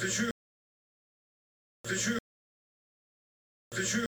Ты чё? Ты чё? Ты чё?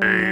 Hey,